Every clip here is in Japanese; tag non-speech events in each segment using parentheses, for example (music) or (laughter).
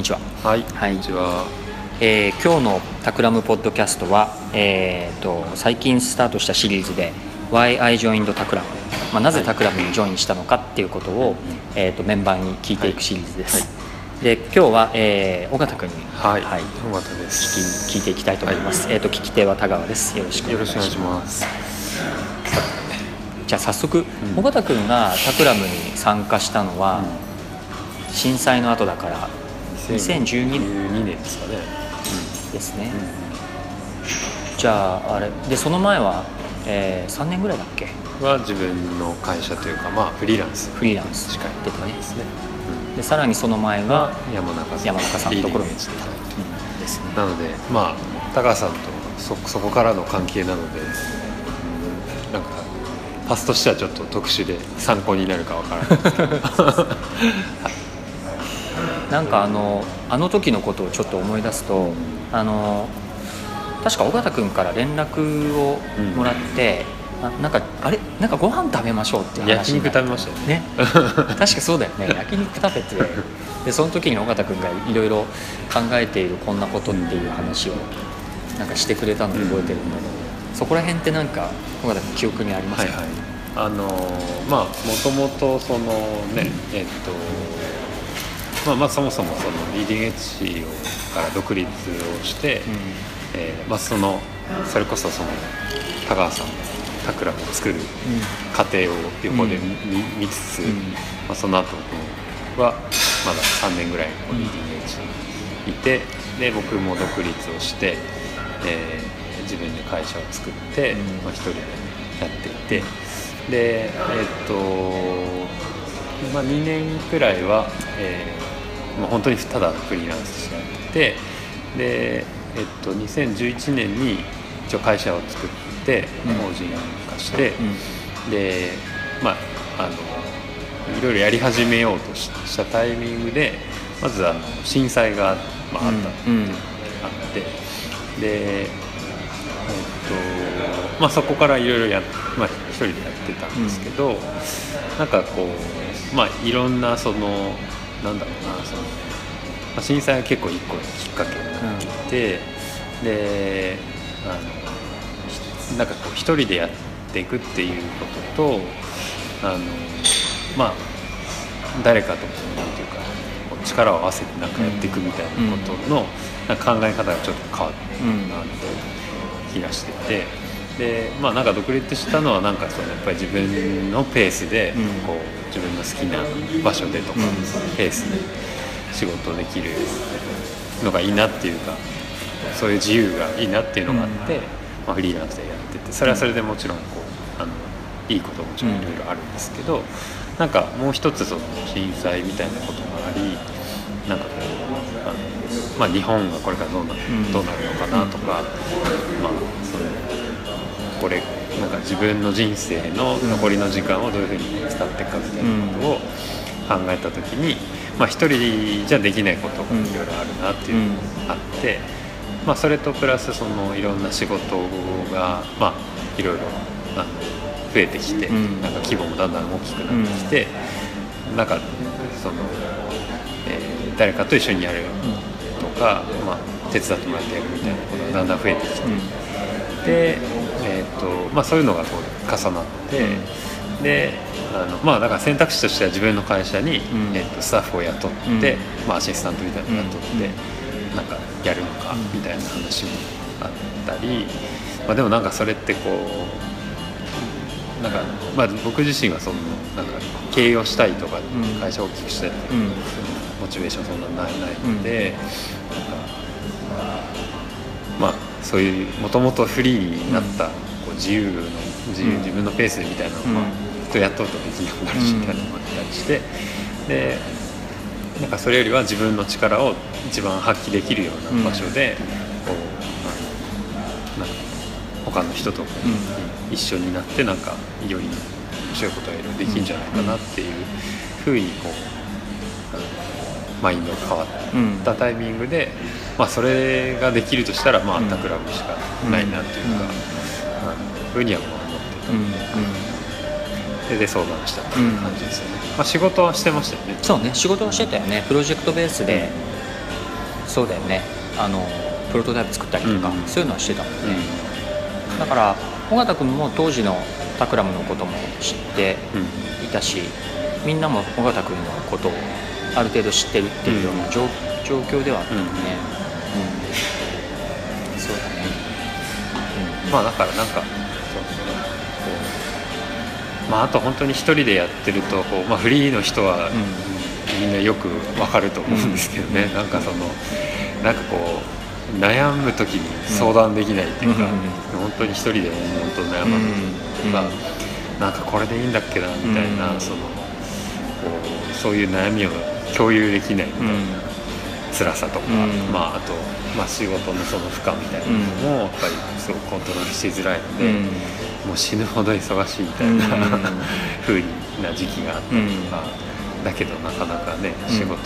にちは。はい、はいこんにちは。えー今日のタクラムポッドキャストは、えー、と最近スタートしたシリーズで「Why I Joined タクラム」まあ、なぜタクラムにジョインしたのかっていうことを、えー、とメンバーに聞いていくシリーズです。で今日は、えー、尾形君に、はい、はい尾形です。聞き聞いていきたいと思います。えー、と聞き手は田川です。よろしくお願いします。じゃあ早速、尾形君がタクラムに参加したのは、震災の後だから2012年。2012年ですかね。ですね。じゃああれ。でその前は、えー、3年ぐらいだっけ？は自分の会社というか、まあフリーランス。フリーランス。しかやってないですね。でさらにその前が、山中さん、山中さんのところにリーディングエッジでうん。ですね。なので、まあ高橋さんとそそこからの関係なので、うん。なんかパスとしてはちょっと特殊で参考になるかわからないですけど。(laughs) なんかあのあの時のことをちょっと思い出すとあの確か尾形君から連絡をもらって、あなんかあれ？なんかご飯食べましょうっていう話焼肉になって食べましたよね。ね。確かそうだよね。(laughs) 焼肉食べて。でその時に尾形君がいろいろ考えているこんなことっていう話をなんかしてくれたのを覚えてるんだけど、そこら辺ってなんか尾形君記憶にありますか、はいはい。あのーまあもともとそのねえっとまあまあそもそもそのリーディングエッジをから独立をして、えーまあそのそれこそその田川さんのタクラムを作る過程を横で見,、見つつ、うん。まあ、その後僕はまだ3年ぐらいこうリーディングエッジにいてで僕も独立をして、えー自分で会社を作って、うん。まあ、一人でやっていてでえっと、まあ、2年くらいは、えーまあ、本当にただフリーランスしてやっててで、えっと、2011年に一応会社を作ってうん。法人化して、うん。でまああのいろいろやり始めようとししたタイミングでまずあの震災が、まあ、あった、うんうんあってでえっとまあそこからいろいろやまあ一人でやってたんですけど、なんかこうまあいろんなそのなんだろうなその、まあ、震災は結構一個のきっかけになっていて、であのひなんかこう一人でやっていくっていうこととあのまあ誰かとこうなんていうか力を合わせてなんかやっていくみたいなことの、考え方がちょっと変わったなって気がしててでまあなんか独立したのはなんかそのやっぱり自分のペースでうん。こう自分の好きな場所でとか、うん。ペースで仕事できるのがいいなっていうかそういう自由がいいなっていうのがあって、うん。まあ、フリーランスでやっててそれはそれでもちろんこうあのいいことももちろんいろいろあるんですけど、なんかもう一つその震災みたいなことがありなんかこうあの、まあ、日本がこれからどうな,、ん。どうなるのかなとか、まあこれなんか自分の人生の残りの時間をどういうふうに使っていくかみたいなことを考えた時に、まあ、一人じゃできないことがいろいろあるなっていうのがあって、まあ、それとプラスそのいろんな仕事が、まあ、いろいろ増えてきて、うん。なんか規模もだんだん大きくなってきて、なんかその、えー誰かと一緒にやるとか、まあ、手伝ってもらってやるみたいなことがだんだん増えてきて。で、えーとまあ、そういうのがこう重なって、であのまあだから選択肢としては自分の会社に、うん。えー、とスタッフを雇って、うん。まあ、アシスタントみたいなのを雇って、うん。なんかやるのかみたいな話もあったり、まあ、でもなんかそれってこうなんか、まあ、僕自身はそのなんか経営をしたいとか、ん会社を大きくしたいとか、うん。モチベーションそんなないないので、なんかまあそういうもともとフリーになったこう自由の自由、うん。自分のペースみたいなのが、うん。人雇うとできなくなるしうんみたいなのもあったりしてでなんかそれよりは自分の力を一番発揮できるような場所で、こうなんか他の人と一緒になってなんかより面白いことがいろいろできるんじゃないかなっていうふうにこうマインドが変わったタイミングで、まあ、それができるとしたら、まあ、タクラブしかないなっていうか、うん。あのふうには思ってた。うんうん。でで相談したっていう感じですよね、まあ、仕事はしてましたよね。そうね。仕事をしてたよね。プロジェクトベースでそうだよね。あのプロトタイプ作ったりとか、うん。そういうのはしてたもんね、うだから尾形君も当時のタクラムのことも知ってんうん。いたしみんなも尾形君のことをある程度知ってるっていうような状,、状況ではあったよね、うんそうだね、まあだからなんかそうこうまああと本当に一人でやってるとこう、まあ、フリーの人はみんなよくわかると思うんですけどね、なんかそのなんかこう悩む時に相談できないっていうか、うん。本当に一人で本当悩まないとか、なんかこれでいいんだっけなみたいな、うん。そのこうそういう悩みを共有できないみたいな。うん。辛さとか、うん。まあ、あと、まあ、仕事のその負荷みたいなのもやっぱりすごくコントロールしづらいので、うん。もう死ぬほど忙しいみたいな、うん。(laughs) 風な時期があったりとか、だけどなかなかねうん。仕事も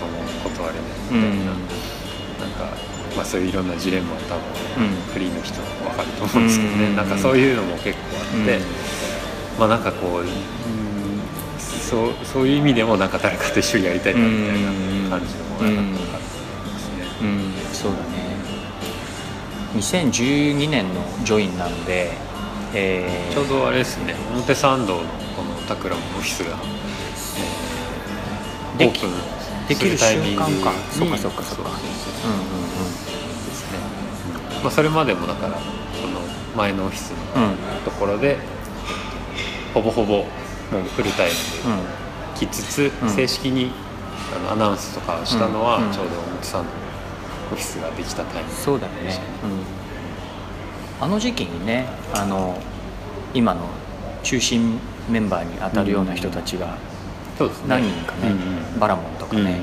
断れないみたいな、なんか、まあ、そういういろんなジレンマは多分、うん。フリーの人は分かると思うんですけどね、うん。なんかそういうのも結構あって、うん。まあなんかこう、うんそうそういう意味でもなんか誰かと一緒にやりたいなみたいな感じのものがなんかありますね。うんそうだね。2012年のジョインなので、えーちょうどあれですね。表参道のこのタクラムのオフィスが、えーできオープンできる瞬間か。そうかそうかそう。かそうそうう。んうんですね、まあ、それまでもだからその前のオフィスのうん。うんところで、ほぼほぼもうフルタイムで来つつ、うん。正式にあのアナウンスとかをしたのは、うん。うんちょうど表参道のオフィスができたタイミングそうだよね、うん、あの時期にねあの今の中心メンバーに当たるような人たちが何人かね、うんうん。バラモンとかね、うんうん。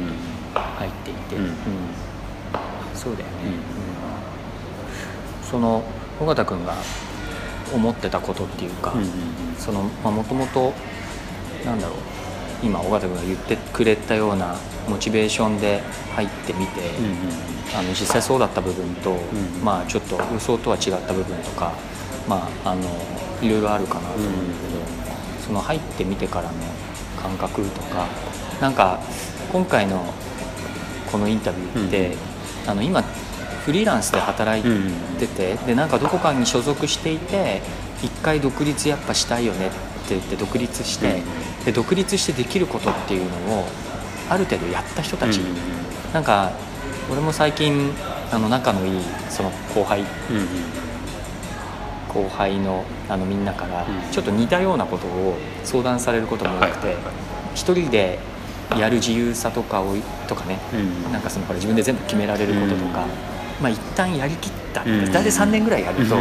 入っていて、うん。そうだよね、うん。その尾形君が思ってたことっていうか、もともとなんだろう。今尾形君が言ってくれたようなモチベーションで入ってみて、うんうんあの実際そうだった部分と、んまあちょっと予想とは違った部分とかまああのいろいろあるかなと思うんだけど、その入ってみてからの感覚とかなんか今回のこのインタビューって、あの今フリーランスで働いてて、でなんかどこかに所属していて一回独立やっぱしたいよねって言って独立して、で独立してできることっていうのをある程度やった人たち、うんうんなんか俺も最近あの仲のいいその後輩。うんうん。後輩のあのみんなからうん。ちょっと似たようなことを相談されることも多くて一人でやる自由さとかをとかね。うんなんかそのこれ自分で全部決められることとか、まあ一旦やりきった。大体3年ぐらいやると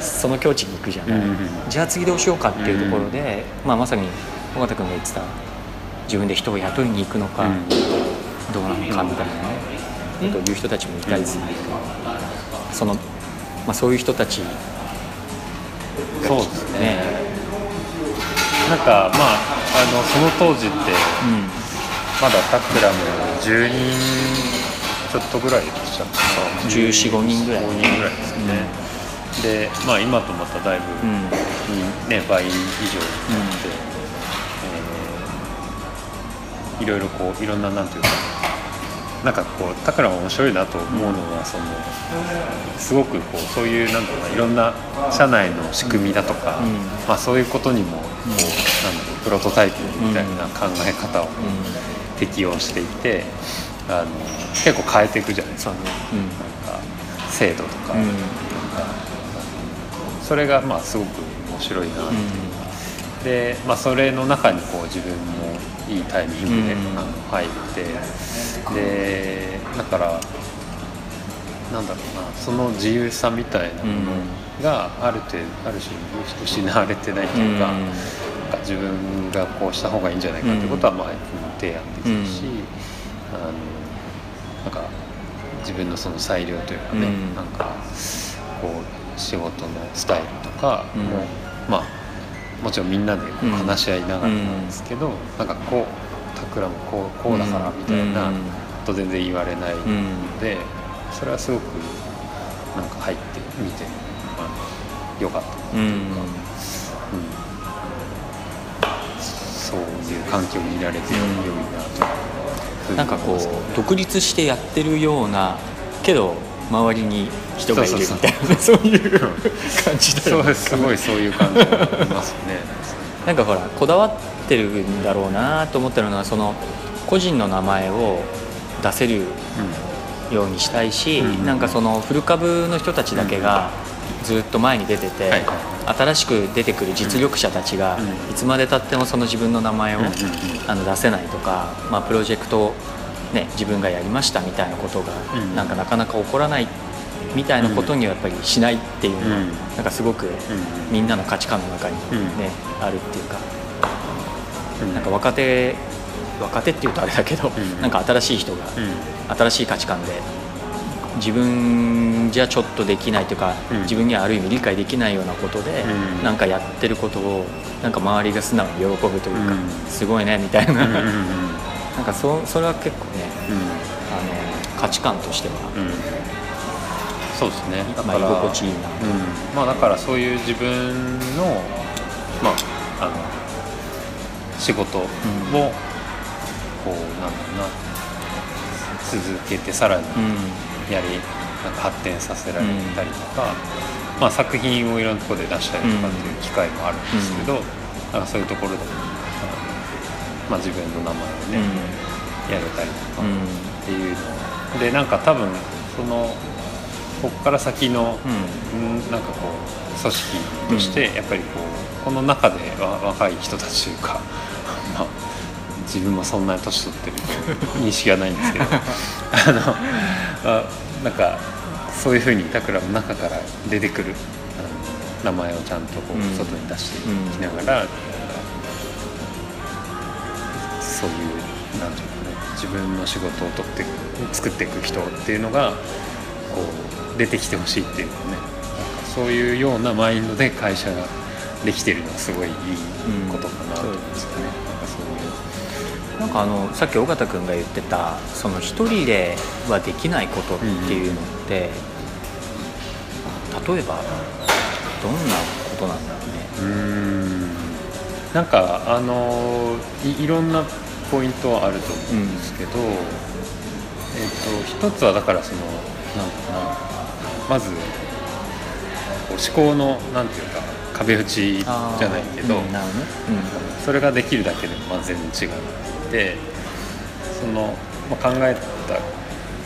その境地に行くじゃない、じゃあ次どうしようかっていうところで、まあ、まさに尾形君が言ってた自分で人を雇いに行くのか、うん。どうなのかみたいなね、ことを言う人たちもいたりするその、まあ、そういう人たちそうですね。ね、なんかまああのその当時ってうん、まだタクラム10人ちょっとぐらいでしたか。14 15人ぐらい15人ぐらいですね、でまあ今とまただいぶ、うん。ね倍以上になって、えーいろいろこういろんななんていうかなんかこうタクラム面白いなと思うのは、そのすごくこうそういうなんだろうないろんな社内の仕組みだとか、うん。まあ、そういうことにもこう、なんだろうプロトタイプみたいな考え方を適用していて、あの結構変えていくじゃないですか。ね、なんか制度とか,、うん。なんかそれがまあすごく面白いなっていうで、まあ、それの中にこう自分もいいタイミングで、うん。あの入ってでだからなんだろうなその自由さみたいなものがある程度ある種失われてないというか,、うん。なんか自分がこうした方がいいんじゃないかってことはまあ提案できるし、あのなんか自分のその裁量というかね、うん。なんかこう仕事のスタイルとかも、うんまあもちろんみんなでこううん話し合いながらなんですけど、なんかこうタクラもこうこうだからみたいなうん。と全然言われないのうん。で、それはすごくなんか入ってみてあのよかった、うん。うん、そういう環境にいられて良いなというふうになんかこう独立してやってるようなけど周りに人がいるみたいなそういう感じだよね。す。ごいそういう感じがありますね。(laughs) なんかほらこだわってるんだろうなと思ってるのはその個人の名前を出せるようにしたいし、うん。なんかその古株の人たちだけがずっと前に出てて、はい新しく出てくる実力者たちがうん。いつまでたってもその自分の名前を、あの出せないとか、まあ、プロジェクトを、ね、自分がやりましたみたいなことが、うん。なんかなかなか起こらないみたいなことにはやっぱりしないっていうのは、うん。なんかすごくうん。みんなの価値観の中に、ねうん。あるっていうか。うん。なんか若手若手っていうとあれだけど、ん。なんか新しい人が、うん。新しい価値観で自分じゃちょっとできないというか、うん。自分にはある意味理解できないようなことで、うん。なんかやってることをなんか周りが素直に喜ぶというか、うん。すごいねみたいな、うんうんうんなんかそそれは結構ねうん。あの価値観としては、うん。そうですね。だかまあ、ら、居心地いいな、うん。まあ、だからそういう自分の,、まあ、あの仕事をこう、なんだろうな続けてさらにうんやりなんか発展させられたりとか、まあ、作品をいろんなところで出したりとかっていう機会もあるんですけど、なんかそういうところでも、まあ、自分の名前をね、やれたりとかうん。っていうのでなんか多分そのここから先の、うん。うんなんかこう組織としてやっぱりこうこの中でわ若い人たちというか、(laughs) まあ、自分もそんなに年取ってると認識はないんですけど (laughs) あのあなんかそういうふうにタクラの中から出てくる名前をちゃんとこううん。外に出していきながら、そういうなんていうかね自分の仕事を取って作っていく人っていうのがこう出てきてほしいっていうのね。なんかそういうようなマインドで会社ができてるのはすごいいいことかなと思うんですよね。ういうなんかあのさっき尾形君が言ってたその一人ではできないことっていうのって、例えばどんなことなんだろうね。うーんなんかあのいいろんなポイントはあると思うんですけど、えっと一つはだからそのなんだろうなまず思考のなんていうか壁打ちじゃないけど、うんなるほどね。それができるだけでもまあ全然違うでその、まあ、考えた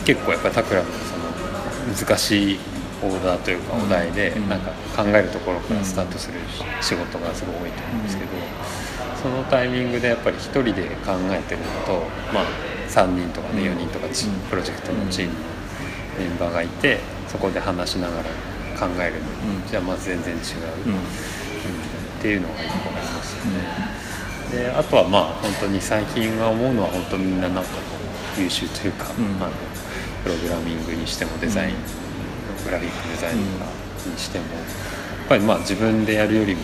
結構やっぱりタクラムのその難しいオーダーというかうん。お題でうん。なんか考えるところからスタートする仕事がすごい多いと思うんですけど、そのタイミングでやっぱり1人で考えてるのと、まあ、3人とかねうん。4人とかプロジェクトのチームのメンバーがいてそこで話しながら考えるのうん。じゃあまず全然違う。うん。うんっていうのが一個ありますよね。であとはまあ本当に最近は思うのは本当みんななんか優秀というか、うん。あのプログラミングにしてもデザイン、グラフィックデザインとかにしても、やっぱりまあ自分でやるよりも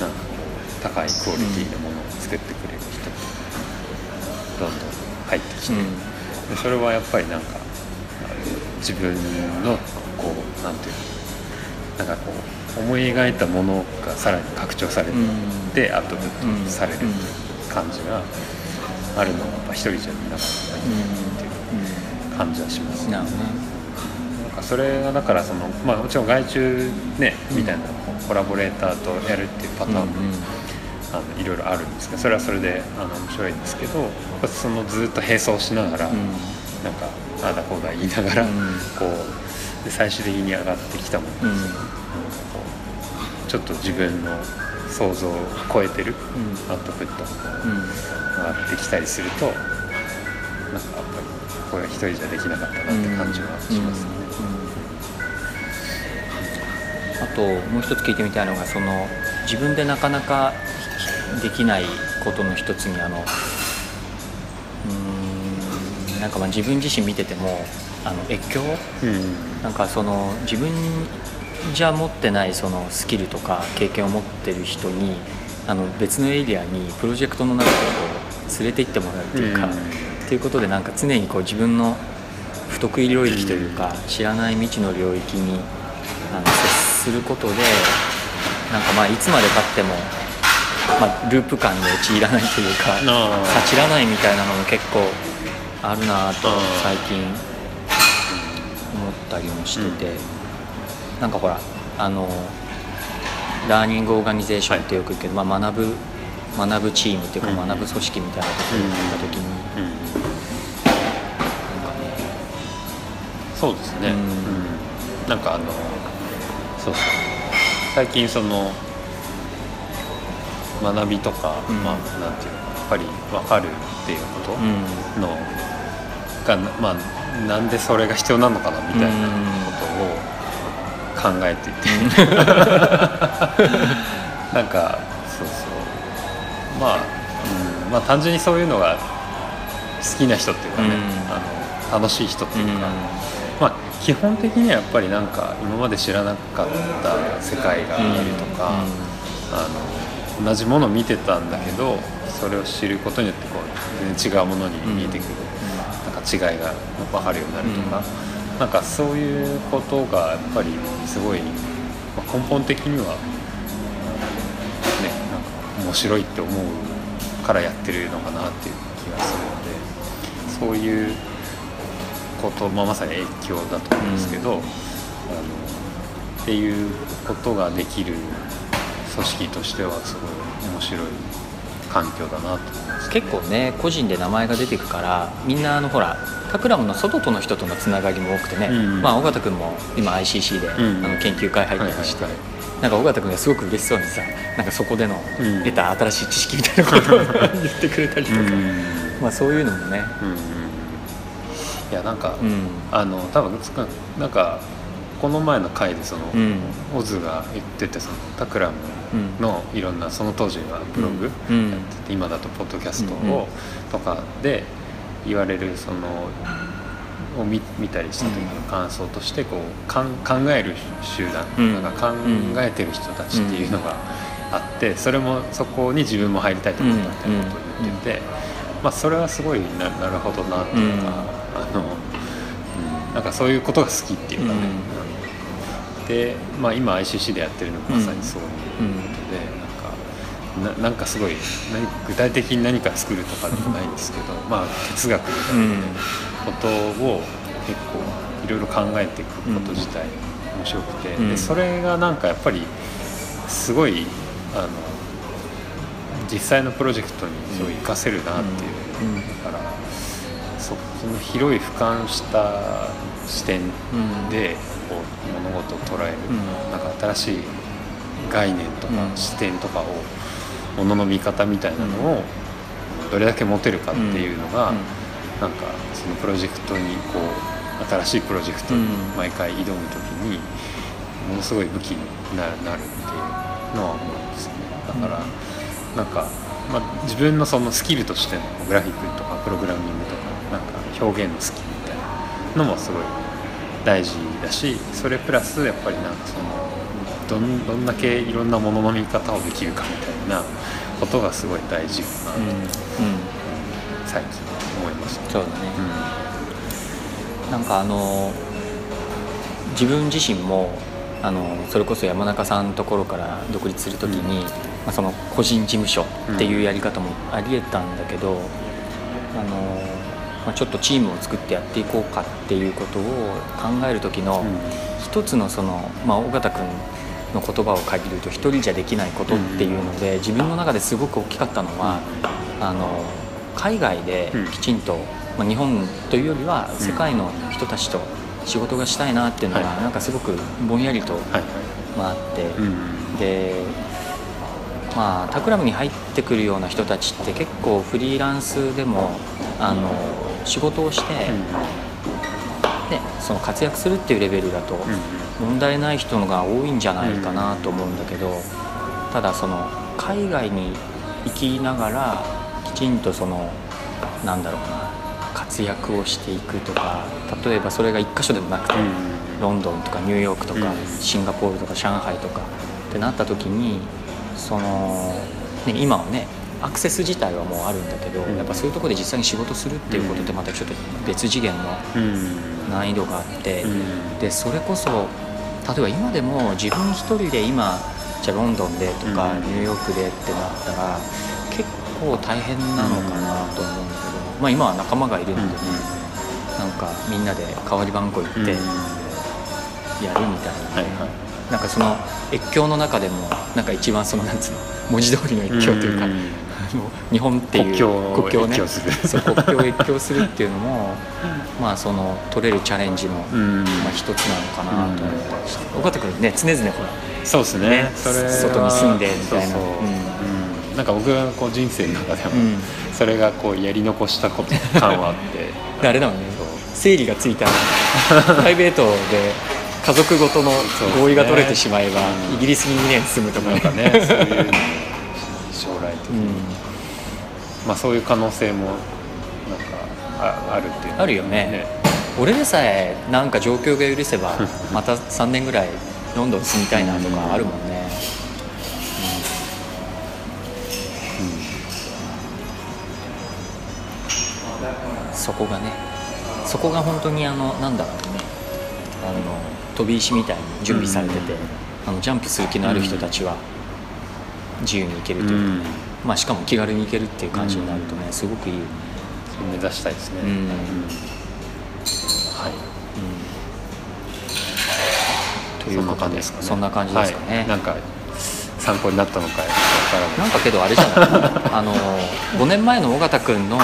なんかこう高いクオリティのものを作ってくれる人がどんどん入ってきて、うん。でそれはやっぱりなんか自分のこうなんていうのなんかこう思い描いたものがさらに拡張されて、アウトプットされるっていう感じがあるのはやっぱ一人じゃなかったっていう感じはします。ね。なるほどね。なんかそれがだからその、まあ、もちろん外注ねみたいなコラボレーターとやるっていうパターンも、あのいろいろあるんですけどそれはそれであの面白いんですけどそのずっと並走しながら、うん。なんかああだこうだ言いながら、うん。こうで最終的に上がってきたものうん。ちょっと自分の想像を超えてるアウトプットが上がってきたりするとなんかやっぱりこれは一人じゃできなかったなって感じはしますね。あともう一つ聞いてみたいのがその自分でなかなかできないことの一つにあのうーんなんかまあ自分自身見ててもあの越境？うん。なんかその自分じゃ持ってないそのスキルとか経験を持ってる人にあの別のエリアにプロジェクトの中でこう連れて行ってもらうっていうか、うん。っていうことでなんか常にこう自分の不得意領域というか、知らない未知の領域にあの接することでなんかまあいつまでたっても、まあ、ループ感に陥らないというかあー。察知らないみたいなのも結構あるなと最近ったりもしてて、なんかほらあのラーニングオーガニゼーションってよく言うけど、まあ、学ぶ学ぶチームっていうかうん。学ぶ組織みたいなところに行った時に、うん。なんかね。そうですね、うん。うん。なんかあのそうそう。最近その学びとか、うん。まあなんていうのやっぱり分かるっていうことうん。のが、まあなんでそれが必要なのかなみたいなことを考えていて、(laughs) なんかそうそう。まあ、うん、まあ単純にそういうのが好きな人っていうかね、うん。あの楽しい人っていうか、うん。まあ基本的にはやっぱりなんか今まで知らなかった世界がいるとか、あの同じものを見てたんだけどそれを知ることによってこう全然違うものに見えてくる、違いが分かるようになるとか、なんかそういうことがやっぱりすごい、まあ根本的にはねなんか面白いって思うからやってるのかなっていう気がするのでそういうこと、まあ、まさに影響だと思うんですけど、あのっていうことができる組織としてはすごい面白い環境だなと結構ね個人で名前が出てくからみんなあのほらタクラムの外との人とのつながりも多くてね、うんまあ尾形君も今 ICC で、うんあの研究会入ったりして、はいはいなんか尾形君がすごく嬉しそうにさなんかそこでのうん。得た新しい知識みたいなことを (laughs) 言ってくれたりとか、うんまあそういうのもね、うんうんいやなんか、うん。あの多分つかなんかこの前の回でその、うん。オズが言っててそのタクラムうん。のいろんなその当時はブログうん。やってて、今だとポッドキャストを、とかで言われるそのを見見たりした時の感想としてこうかん考える集団、うんなん。か考えてる人たちっていうのがあってそれもそこに自分も入りたいと思ったみたいなことを言ってて、まあ、それはすごいななるほどなっていうか、うん。あのうん、なんかそういうことが好きっていうかね。うんまあ、今 ICC でやってるのがまさにそういうことで、なんかななんかすごい何具体的に何か作るとかでもないんですけど、まあ哲学みたいなことを結構いろいろ考えていくこと自体面白くて、うん。でそれがなんかやっぱりすごいあの実際のプロジェクトにすごい活かせるなっていう、うんだからそその広い俯瞰した視点でこう物事を捉える、うん。なんか新しい概念とかうん視点とかをものの見方みたいなのをどれだけ持てるかっていうのが、うん。なんかそのプロジェクトにこう新しいプロジェクトに毎回挑む時にものすごい武器になるなるっていうのは思うんですよね。だから、なんか、まあ、自分のそのスキルとしてのグラフィックとかプログラミングとかなんか表現のスキルみたいなのもすごい大事だしそれプラスやっぱりなんかそのどんどんだけいろんなものの見方をできるかみたいなことがすごい大事かなと、うんうん最近思いました。そうだね、うなんかあの自分自身もあのそれこそ山中さんのところから独立するときに、うん。まあ、その個人事務所っていうやり方もありえたんだけど、あのまあ、ちょっとチームを作ってやっていこうかっていうことを考える時の一つのその、まあ、尾形君の言葉を借りると一人じゃできないことっていうので、自分の中ですごく大きかったのは、あの海外できちんと、まあ、日本というよりは世界の人たちと仕事がしたいなっていうのが、はい。なんかすごくぼんやりと、まあ、あって、うん。でまあタクラムに入ってくるような人たちって結構フリーランスでもあの仕事をして、ね、その活躍するっていうレベルだと問題ない人のが多いんじゃないかなと思うんだけど、ただその海外に行きながらきちんとそのなんだろうな活躍をしていくとか例えばそれが一箇所でもなくて、ロンドンとかニューヨークとか、うん。シンガポールとか上海とかってなった時にその、ね、今はねアクセス自体はもうあるんだけど、うん。やっぱそういうところで実際に仕事するっていうことってまたちょっと別次元のうん。難易度があって、うん。でそれこそ例えば今でも自分一人で今じゃあロンドンでとか、うん。ニューヨークでってなったら結構大変なのかなと思うんだけど、まあ今は仲間がいるんでね、なんかみんなで代わり番号行って、やるみたいな、はいはい。なんかその越境の中でもなんか一番そのなんつうの文字通りの越境というか、の日本っていう国境を国境をね。越境する。そう国境を越境するっていうのも (laughs) まあその取れるチャレンジの、うん。まあ、一つなのかなと思ったりして尾形君ね常々ほらそうですね。ね外に住んでみたいな。そうそう。うん。うん。なんか僕がこう人生の中でも、うん。それがこうやり残したこと感はあって。であれだもんね整理がついた。(laughs) プライベートで家族ごとの合意が取れてしまえば、うん。イギリスに2年住むとか。なんかねそういうのまあそういう可能性もなんかああるっていうのはあるよね。俺でさえなんか状況が許せば (laughs) また3年ぐらいロンドン住みたいなとかあるもんね、そこがね。そこが本当にあのなんだろうね。あの飛び石みたいに準備されてて、うん。あのジャンプする気のある人たちは自由に行けるうんというか、うんまあ、しかも気軽に行けるっていう感じになるとねすごくいい。目指したいですね、うん。はい。ということでそんな感じですかね。そんな感じですかね、はい。なんか参考になったのかない。なんかけどあれじゃない？(laughs) あの5年前の尾形君の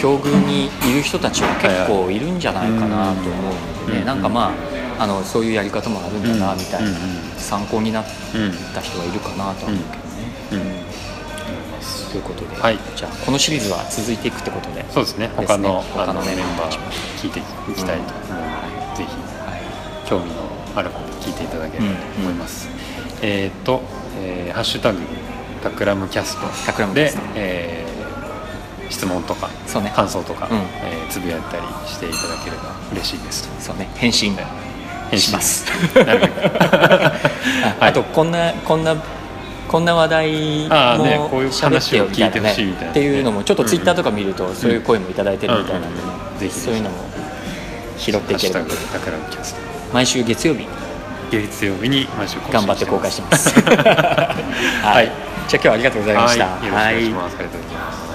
境遇にいる人たちは結構いるんじゃないかなと思うのでね、うんなんかまああのそういうやり方もあるんだなみたいな、うんうん参考になっうんうんた人はいるかなとは思うけどね。ということで、はい。じゃあこのシリーズは続いていくってことで、そうですね。他の他のあのメンバー。聞いていきたいと思うので、ぜひはい興味のある方聞いていただければと思います、えっ、と、えーハッシュタグタクラムキャストタクラムキャでえー質問とか感想とか、うん。えーつぶやいたりしていただければ嬉しいです。そうね。返信返信。します。(laughs) (laughs) あとこんなこんなこんな話題も喋ってよみたいな話を聞いてほしいみたいなね。っていうのもちょっとツイッターとか見るとそういう声もいただいてるみたいなんでねうんぜひぜひ。そういうのも拾っていければ毎週月曜日。月曜日に毎週頑張って公開してます。は (laughs) はい。いじゃあ今日はありがとうございました。はい、よろしくお願いします、ありがとうございます